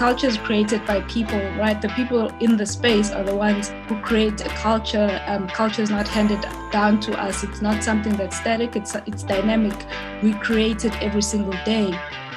culture is created by people, right? The people in the space are the ones who create a culture. Um, culture is not handed down to us. It's not something that's static. It's it's dynamic. We create it every single day.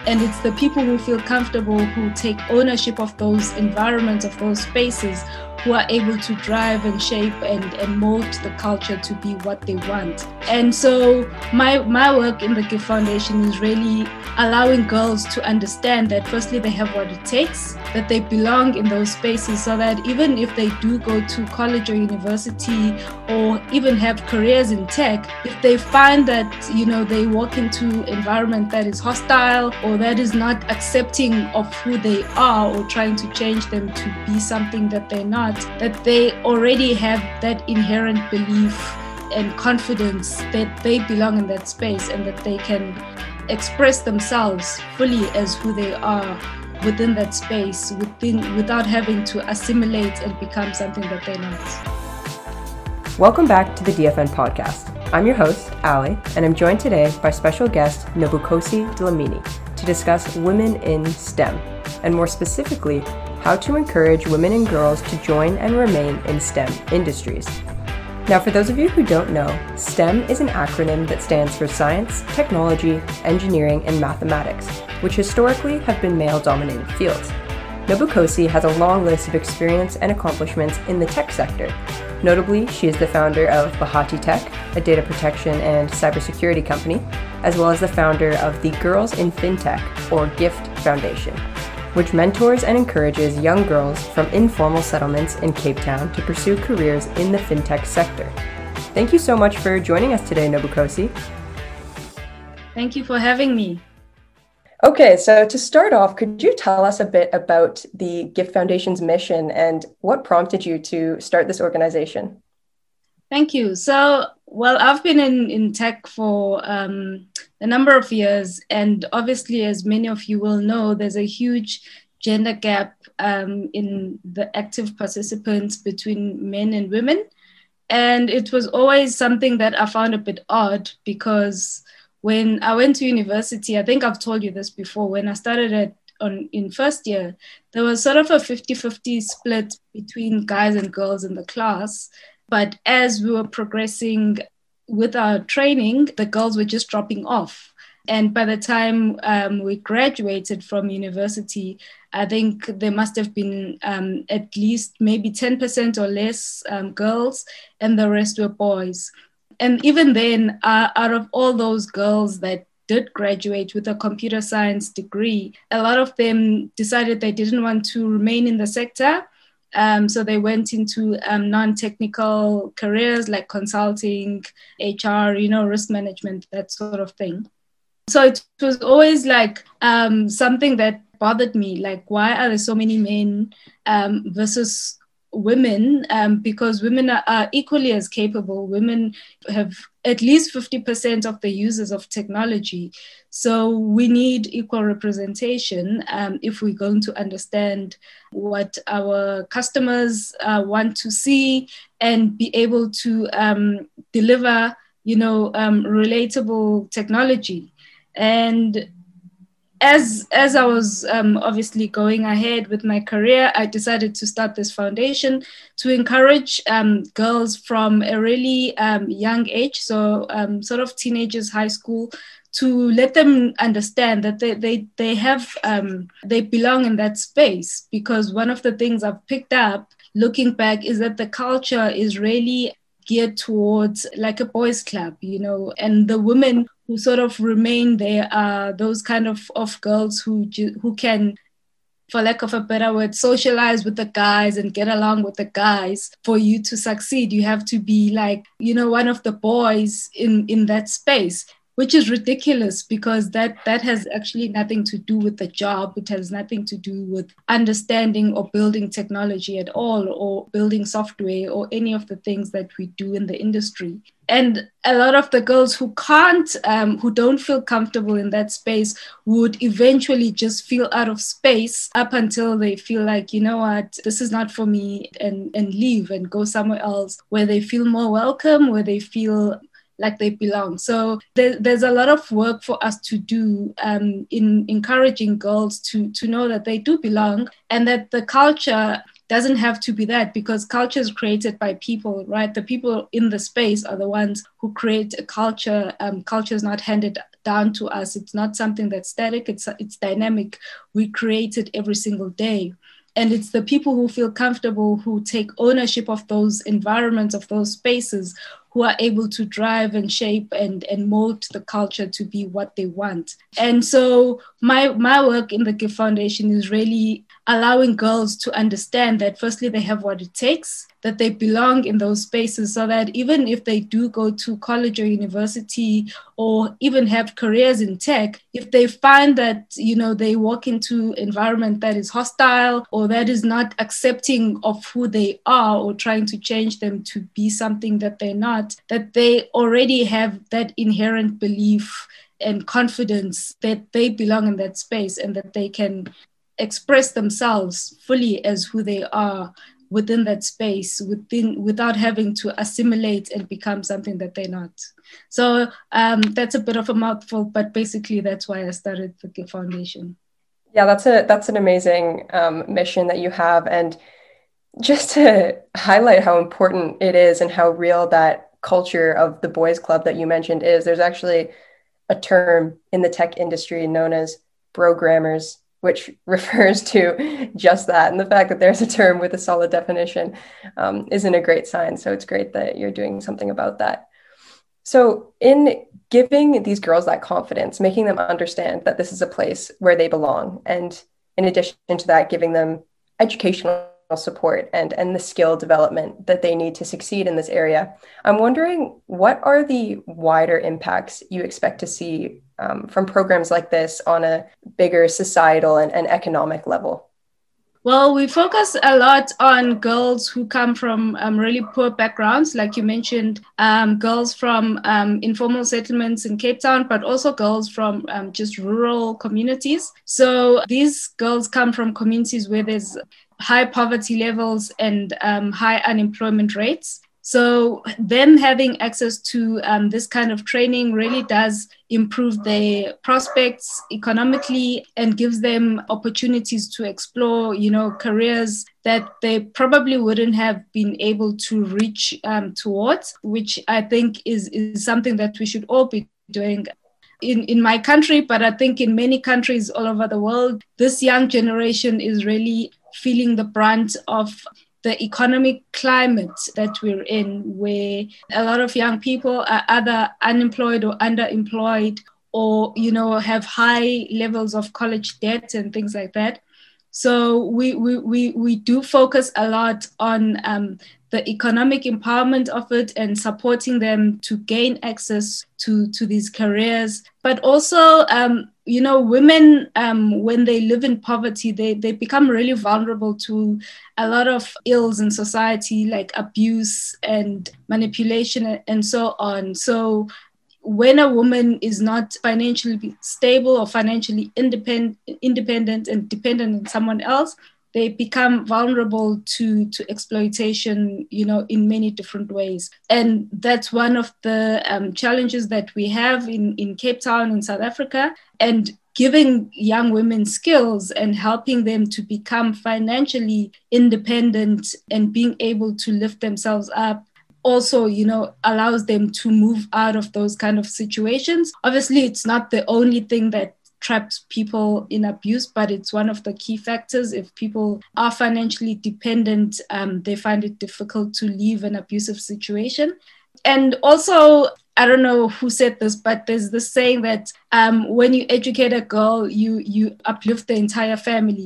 And it's the people who feel comfortable, who take ownership of those environments, of those spaces, who are able to drive and shape and, and mold the culture to be what they want. And so my my work in the Gift Foundation is really allowing girls to understand that firstly they have what it takes, that they belong in those spaces so that even if they do go to college or university or even have careers in tech, if they find that you know they walk into an environment that is hostile or that is not accepting of who they are or trying to change them to be something that they're not that they already have that inherent belief and confidence that they belong in that space and that they can express themselves fully as who they are within that space within without having to assimilate and become something that they're not. Welcome back to the DFN podcast. I'm your host, Ali, and I'm joined today by special guest Nobukhosi Dlamini to discuss women in STEM, and more specifically, how to encourage women and girls to join and remain in STEM industries. Now, for those of you who don't know, STEM is an acronym that stands for Science, Technology, Engineering, and Mathematics, which historically have been male dominated fields. Nobukhosi has a long list of experience and accomplishments in the tech sector. Notably, she is the founder of Bahati Tech, a data protection and cybersecurity company, as well as the founder of the Girls in FinTech, or GIFT Foundation, which mentors and encourages young girls from informal settlements in Cape Town to pursue careers in the fintech sector. Thank you so much for joining us today, Nobukhosi. Thank you for having me. Okay, so to start off, could you tell us a bit about the Gift Foundation's mission and what prompted you to start this organization? Thank you. So, well, I've been in, in tech for um, a number of years. And obviously, as many of you will know, there's a huge gender gap um, in the active participants between men and women. And it was always something that I found a bit odd because when I went to university, I think I've told you this before, when I started at on in first year, there was sort of a 50-50 split between guys and girls in the class. But as we were progressing with our training, the girls were just dropping off. And by the time um, we graduated from university, I think there must have been um, at least maybe 10% or less um, girls, and the rest were boys. And even then, uh, out of all those girls that did graduate with a computer science degree, a lot of them decided they didn't want to remain in the sector um, so they went into um, non-technical careers like consulting, HR, you know, risk management, that sort of thing. So it was always like um, something that bothered me. Like, why are there so many men um, versus women? Um, because women are, are equally as capable. Women have at least 50% of the users of technology. So we need equal representation um, if we're going to understand what our customers uh, want to see and be able to um, deliver, you know, um, relatable technology. And as as I was um, obviously going ahead with my career, I decided to start this foundation to encourage um, girls from a really um, young age, so um, sort of teenagers, high school, to let them understand that they they they have um, they belong in that space. Because one of the things I've picked up looking back is that the culture is really geared towards like a boys club you know and the women who sort of remain there are those kind of, of girls who who can for lack of a better word socialize with the guys and get along with the guys for you to succeed. You have to be like you know one of the boys in in that space which is ridiculous because that that has actually nothing to do with the job. It has nothing to do with understanding or building technology at all or building software or any of the things that we do in the industry. And a lot of the girls who can't um, who don't feel comfortable in that space would eventually just feel out of space up until they feel like you know what this is not for me and and leave and go somewhere else where they feel more welcome where they feel like they belong. So there, there's a lot of work for us to do um, in encouraging girls to, to know that they do belong and that the culture doesn't have to be that because culture is created by people, right? The people in the space are the ones who create a culture. Um, culture is not handed down to us. It's not something that's static. It's it's dynamic. We create it every single day and it's the people who feel comfortable who take ownership of those environments of those spaces who are able to drive and shape and, and mold the culture to be what they want. And so my my work in the Gift Foundation is really allowing girls to understand that firstly they have what it takes that they belong in those spaces so that even if they do go to college or university or even have careers in tech if they find that you know they walk into environment that is hostile or that is not accepting of who they are or trying to change them to be something that they're not that they already have that inherent belief and confidence that they belong in that space and that they can express themselves fully as who they are within that space within without having to assimilate and become something that they're not. So um, that's a bit of a mouthful but basically that's why i started the foundation. Yeah that's a that's an amazing um, mission that you have. And just to highlight how important it is and how real that culture of the boys club that you mentioned is there's actually a term in the tech industry known as brogrammers which refers to just that. And the fact that there's a term with a solid definition um, isn't a great sign. So it's great that you're doing something about that. So, in giving these girls that confidence, making them understand that this is a place where they belong, and in addition to that, giving them educational support and, and the skill development that they need to succeed in this area, I'm wondering what are the wider impacts you expect to see um, from programs like this on a bigger societal and, and economic level? Well, we focus a lot on girls who come from um, really poor backgrounds, like you mentioned, um, girls from um, informal settlements in Cape Town, but also girls from um, just rural communities. So these girls come from communities where there's high poverty levels and um, high unemployment rates. So, them having access to um, this kind of training really does improve their prospects economically and gives them opportunities to explore, you know, careers that they probably wouldn't have been able to reach um, towards, which I think is, is something that we should all be doing in, in my country, but I think in many countries all over the world, this young generation is really feeling the brunt of the economic climate that we're in, where a lot of young people are either unemployed or underemployed, or you know have high levels of college debt and things like that. So we we we, we do focus a lot on um, the economic empowerment of it and supporting them to gain access to to these careers, but also um, you know women um, when they live in poverty they, they become really vulnerable to a lot of ills in society like abuse and manipulation and so on. So when a woman is not financially stable or financially independent independent and dependent on someone else they become vulnerable to to exploitation you know in many different ways. And that's one of the um, challenges that we have in in cape town in south africa. And giving young women skills and helping them to become financially independent and being able to lift themselves up also you know allows them to move out of those kind of situations. Obviously it's not the only thing that traps people in abuse, but it's one of the key factors. If people are financially dependent, um, they find it difficult to leave an abusive situation. And also, I don't know who said this, but there's this saying that um, when you educate a girl, you you uplift the entire family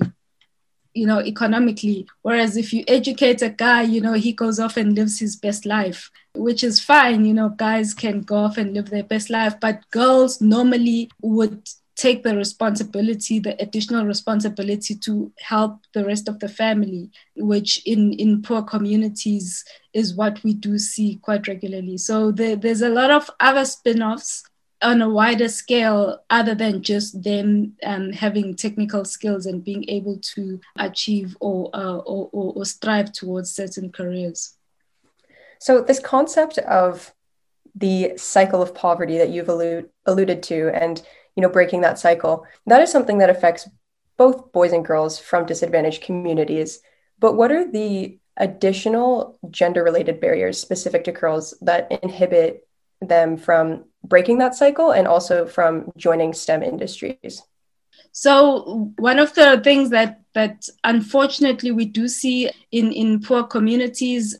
you know economically whereas if you educate a guy you know he goes off and lives his best life which is fine you know guys can go off and live their best life but girls normally would take the responsibility, the additional responsibility to help the rest of the family, which in, in poor communities is what we do see quite regularly. So there, there's a lot of other spin offs on a wider scale other than just them um, having technical skills and being able to achieve or, uh, or, or, or strive towards certain careers. So, this concept of the cycle of poverty that you've allude, alluded to and you know breaking that cycle that is something that affects both boys and girls from disadvantaged communities but what are the additional gender related barriers specific to girls that inhibit them from breaking that cycle and also from joining STEM industries? So one of the things that that unfortunately we do see in, in poor communities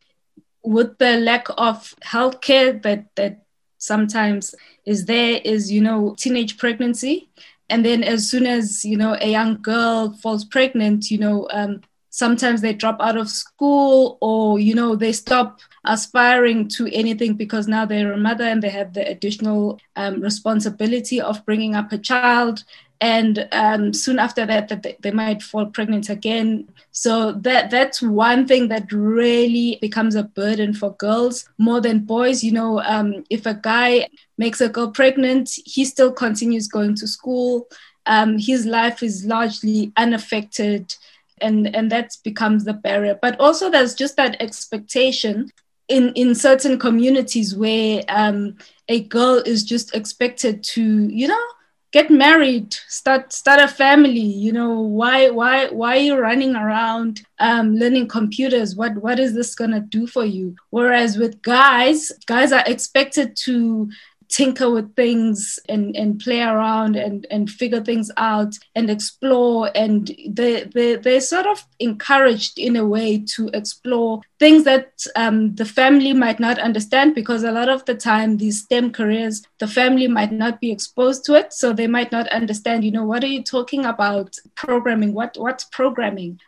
with the lack of healthcare that that sometimes is there is you know teenage pregnancy. And then as soon as you know a young girl falls pregnant you know um, sometimes they drop out of school or you know they stop aspiring to anything because now they're a mother and they have the additional um, responsibility of bringing up a child. And um, soon after that, that they, might fall pregnant again. So that that's one thing that really becomes a burden for girls more than boys. You know um, if a guy makes a girl pregnant he still continues going to school. Um, his life is largely unaffected and and that becomes the barrier. But also there's just that expectation in in certain communities where um, a girl is just expected to you know get married start start a family you know why why why are you running around um, learning computers? What what is this to do for you? Whereas with guys guys are expected to tinker with things and, and play around and, and figure things out and explore. And they, they, they're sort of encouraged in a way to explore things that um, the family might not understand because a lot of the time, these STEM careers, the family might not be exposed to it. So they might not understand, you know, what are you talking about programming? What, what's programming?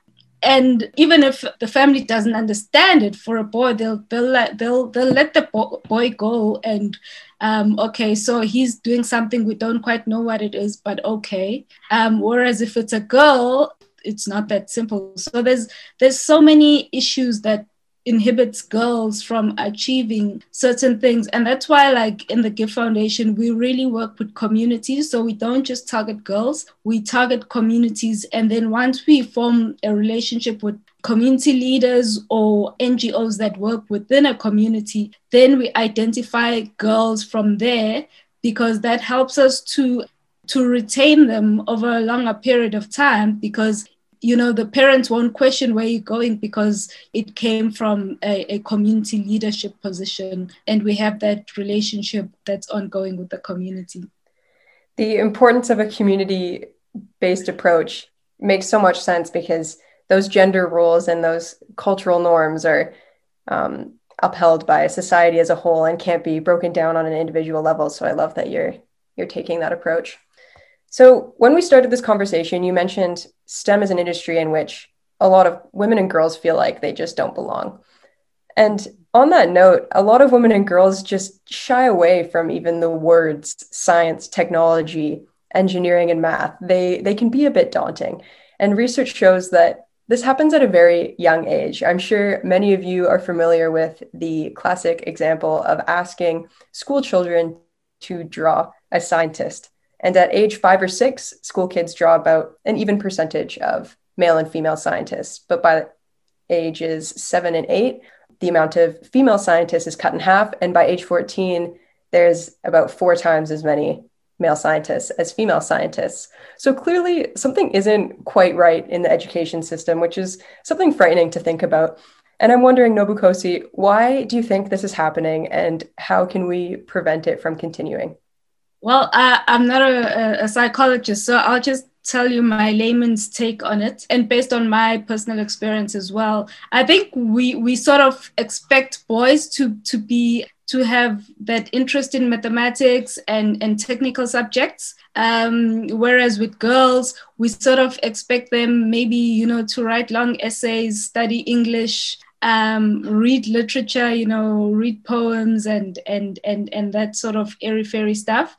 And even if the family doesn't understand it for a boy they'll they'll let they'll they'll let the boy go and um, okay so he's doing something we don't quite know what it is but okay. Um, whereas if it's a girl it's not that simple. So there's there's so many issues that inhibits girls from achieving certain things. And that's why like in the gift foundation we really work with communities. So we don't just target girls we target communities. And then once we form a relationship with community leaders or ngos that work within a community then we identify girls from there because that helps us to to retain them over a longer period of time because you know the parents won't question where you're going because it came from a, a, community leadership position. And we have that relationship that's ongoing with the community. The importance of a community based approach makes so much sense because those gender roles and those cultural norms are um, upheld by society as a whole and can't be broken down on an individual level. So i love that you're you're taking that approach so, when we started this conversation, you mentioned STEM is an industry in which a lot of women and girls feel like they just don't belong. And on that note, a lot of women and girls just shy away from even the words science, technology, engineering, and math. They, they can be a bit daunting. And research shows that this happens at a very young age. I'm sure many of you are familiar with the classic example of asking school children to draw a scientist and at age five or six, school kids draw about an even percentage of male and female scientists. But by ages seven and eight, the amount of female scientists is cut in half. And by age 14, there's about four times as many male scientists as female scientists. So clearly, something isn't quite right in the education system, which is something frightening to think about. And I'm wondering, Nobukhosi, why do you think this is happening and how can we prevent it from continuing? Well, I, am not a, a psychologist, so I'll just tell you my layman's take on it and based on my personal experience as well. I think we we sort of expect boys to to be to have that interest in mathematics and and technical subjects um, whereas with girls we sort of expect them maybe you know to write long essays study english um, read literature you know read poems and and and and that sort of airy fairy stuff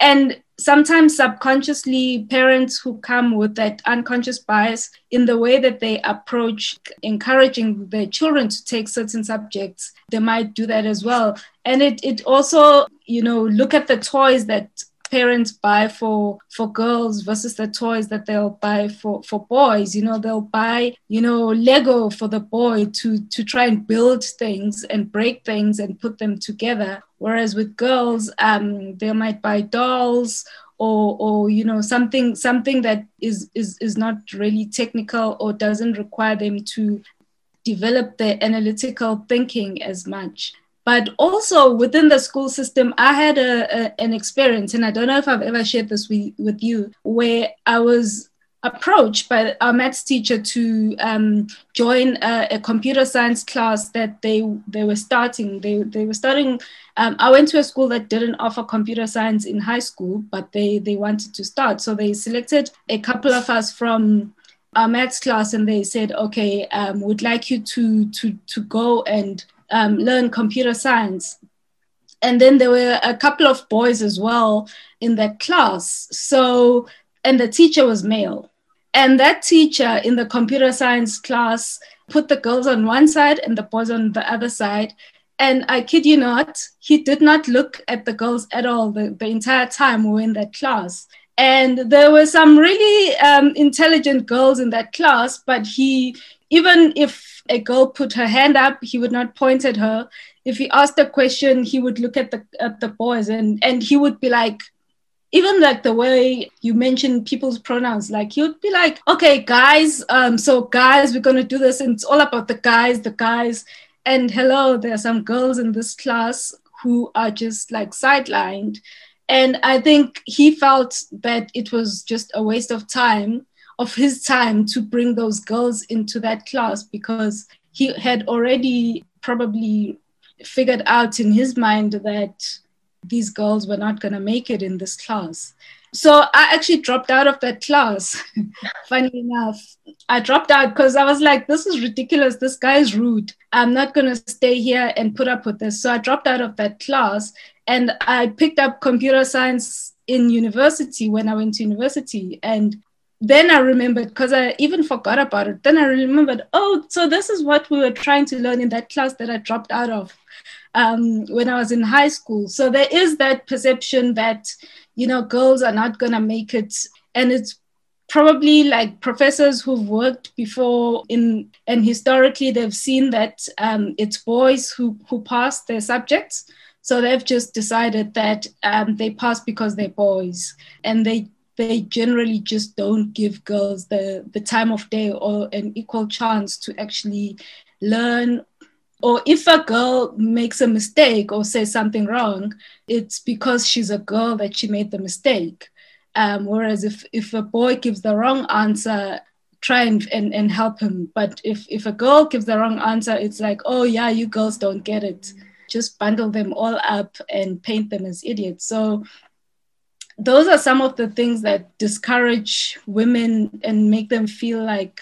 and sometimes subconsciously parents who come with that unconscious bias in the way that they approach encouraging their children to take certain subjects they might do that as well. And it, it also you know look at the toys that parents buy for for girls versus the toys that they'll buy for for boys. You know they'll buy you know lego for the boy to to try and build things and break things and put them together. Whereas with girls um they might buy dolls or or you know something something that is is is not really technical or doesn't require them to develop their analytical thinking as much but also within the school system i had a, a, an experience and i don't know if i've ever shared this with, with you where i was approached by our maths teacher to um, join a, a, computer science class that they they were starting. They they were starting. Um, I went to a school that didn't offer computer science in high school, but they they wanted to start. So they selected a couple of us from our maths class, and they said, "Okay, um, we'd like you to to to go and um, learn computer science." And then there were a couple of boys as well in that class. So and the teacher was male. And that teacher in the computer science class put the girls on one side and the boys on the other side. And I kid you not, he did not look at the girls at all the, the entire time we were in that class. And there were some really um, intelligent girls in that class, but he, even if a girl put her hand up, he would not point at her. If he asked a question, he would look at the at the boys and and he would be like, even like the way you mention people's pronouns, like you'd be like, okay, guys, um, so guys, we're gonna do this, and it's all about the guys, the guys. And hello, there are some girls in this class who are just like sidelined. And I think he felt that it was just a waste of time, of his time, to bring those girls into that class because he had already probably figured out in his mind that these girls were not going to make it in this class. So I actually dropped out of that class. Funny enough, I dropped out because I was like, this is ridiculous. This guy is rude. I'm not going to stay here and put up with this. So I dropped out of that class and I picked up computer science in university when I went to university. And then I remembered because I even forgot about it. Then I remembered, oh, so this is what we were trying to learn in that class that I dropped out of um, when I was in high school. So there is that perception that, you know, girls are not going to make it. And it's probably like professors who've worked before in, and historically they've seen that um, it's boys who, who pass their subjects. So they've just decided that um, they pass because they're boys and they they generally just don't give girls the, the time of day or an equal chance to actually learn or if a girl makes a mistake or says something wrong, it's because she's a girl that she made the mistake. Um, whereas if, if a boy gives the wrong answer, try and, and, and help him. But if, if a girl gives the wrong answer, it's like, oh, yeah, you girls don't get it. Just bundle them all up and paint them as idiots. So those are some of the things that discourage women and make them feel like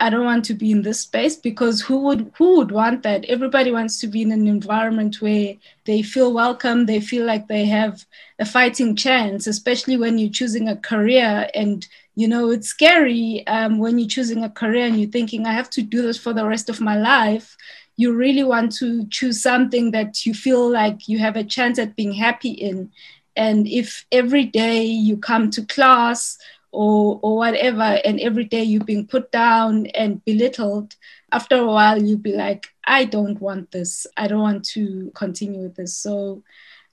I don't want to be in this space because who would who would want that? Everybody wants to be in an environment where they feel welcome, they feel like they have a fighting chance, especially when you're choosing a career and you know it's scary um, when you're choosing a career and you're thinking I have to do this for the rest of my life. You really want to choose something that you feel like you have a chance at being happy in. And if every day you come to class or or whatever and every day you're being put down and belittled after a while you'll be like i don't want this. I don't want to continue with this. So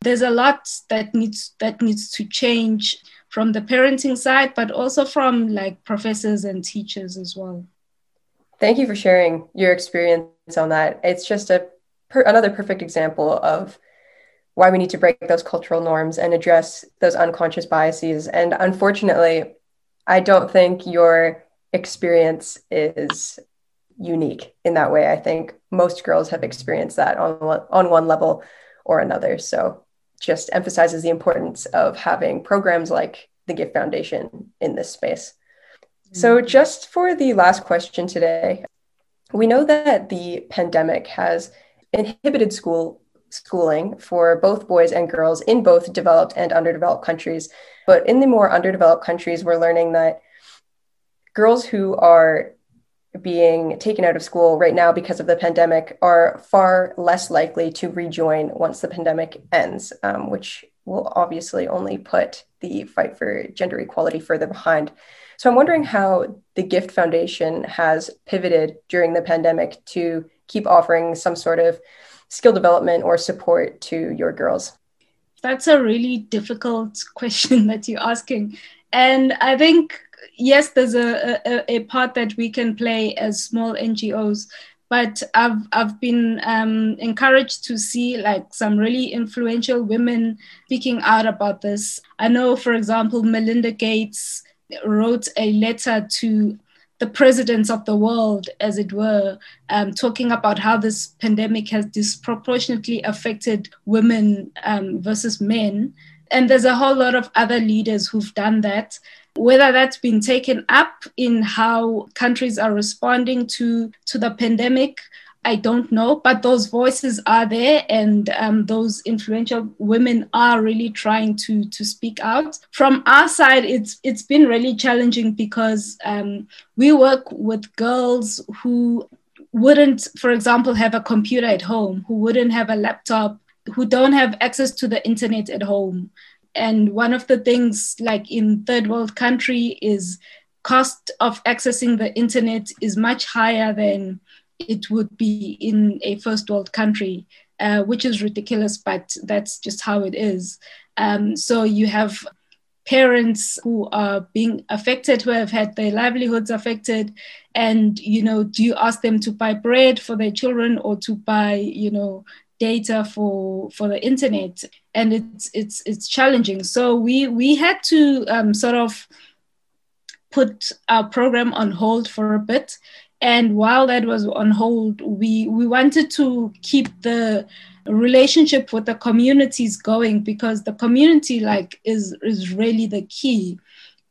there's a lot that needs that needs to change from the parenting side but also from like professors and teachers as well. Thank you for sharing your experience on that. It's just a per- another perfect example of why we need to break those cultural norms and address those unconscious biases and unfortunately I don't think your experience is unique in that way. I think most girls have experienced that on on one level or another. So just emphasizes the importance of having programs like the Gift Foundation in this space. Mm-hmm. So just for the last question today, we know that the pandemic has inhibited school schooling for both boys and girls in both developed and underdeveloped countries. But in the more underdeveloped countries, we're learning that girls who are being taken out of school right now because of the pandemic are far less likely to rejoin once the pandemic ends, um, which will obviously only put the fight for gender equality further behind. So I'm wondering how the Gift Foundation has pivoted during the pandemic to keep offering some sort of skill development or support to your girls. That's a really difficult question that you're asking. And I think, yes, there's a, a, a part that we can play as small NGOs but I've I've been um, encouraged to see like some really influential women speaking out about this. I know, for example, Melinda Gates wrote a letter to the presidents of the world, as it were, um, talking about how this pandemic has disproportionately affected women um, versus men. And there's a whole lot of other leaders who've done that. Whether that's been taken up in how countries are responding to, to the pandemic, I don't know, but those voices are there, and um, those influential women are really trying to to speak out. From our side, it's it's been really challenging because um, we work with girls who wouldn't, for example, have a computer at home, who wouldn't have a laptop, who don't have access to the internet at home, and one of the things like in third world country is cost of accessing the internet is much higher than it would be in a first world country uh, which is ridiculous but that's just how it is. Um, so you have parents who are being affected who have had their livelihoods affected and you know do you ask them to buy bread for their children or to buy you know data for for the internet? And it's it's it's challenging. So we we had to um, sort of put our program on hold for a bit and while that was on hold we we wanted to keep the relationship with the communities going because the community like is is really the key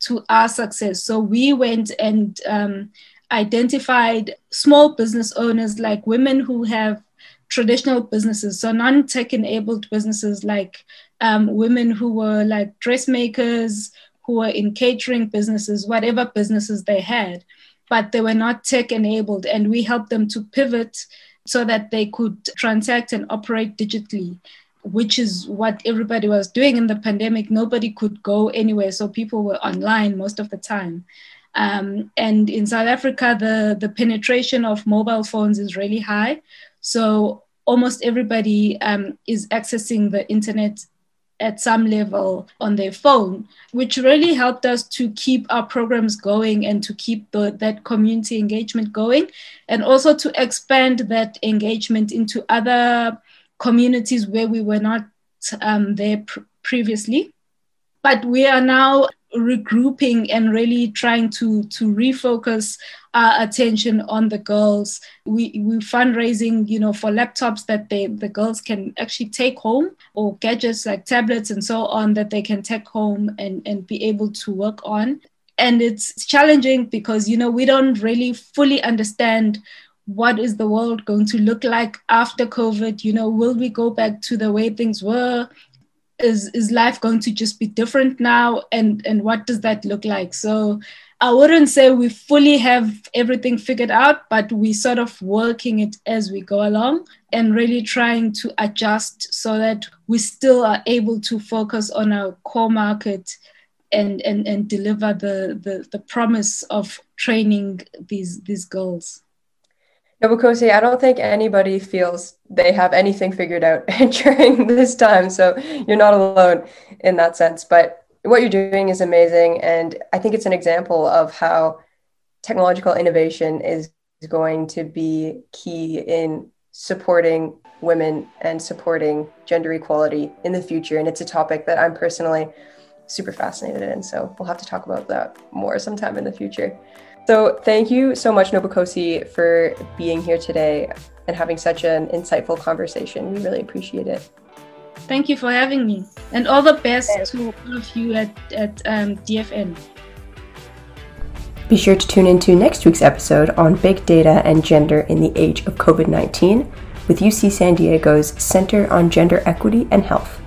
to our success. So we went and um, identified small business owners like women who have traditional businesses, so non-tech enabled businesses like um, women who were like dressmakers, who were in catering businesses, whatever businesses they had, but they were not tech enabled. And we helped them to pivot so that they could transact and operate digitally, which is what everybody was doing in the pandemic. Nobody could go anywhere, so people were online most of the time. Um, and in South Africa, the, the penetration of mobile phones is really high. So almost everybody um, is accessing the internet at some level on their phone, which really helped us to keep our programs going and to keep the, that community engagement going, and also to expand that engagement into other communities where we were not um, there pr- previously. But we are now regrouping and really trying to to refocus our attention on the girls. We we fundraising, you know, for laptops that they the girls can actually take home or gadgets like tablets and so on that they can take home and, and be able to work on. And it's challenging because you know we don't really fully understand what is the world going to look like after COVID? You know, will we go back to the way things were? Is is life going to just be different now? And and what does that look like? So i wouldn't say we fully have everything figured out but we sort of working it as we go along and really trying to adjust so that we still are able to focus on our core market and and, and deliver the, the the promise of training these these girls Nobukhosi, I don't think anybody feels they have anything figured out during this time. So you're not alone in that sense. But what you're doing is amazing. And I think it's an example of how technological innovation is going to be key in supporting women and supporting gender equality in the future. And it's a topic that I'm personally super fascinated in. So we'll have to talk about that more sometime in the future. So, thank you so much, Nobukhosi, for being here today and having such an insightful conversation. We really appreciate it. Thank you for having me, and all the best to all of you at, at um, DFN. Be sure to tune into next week's episode on big data and gender in the age of COVID 19 with UC San Diego's Center on Gender Equity and Health.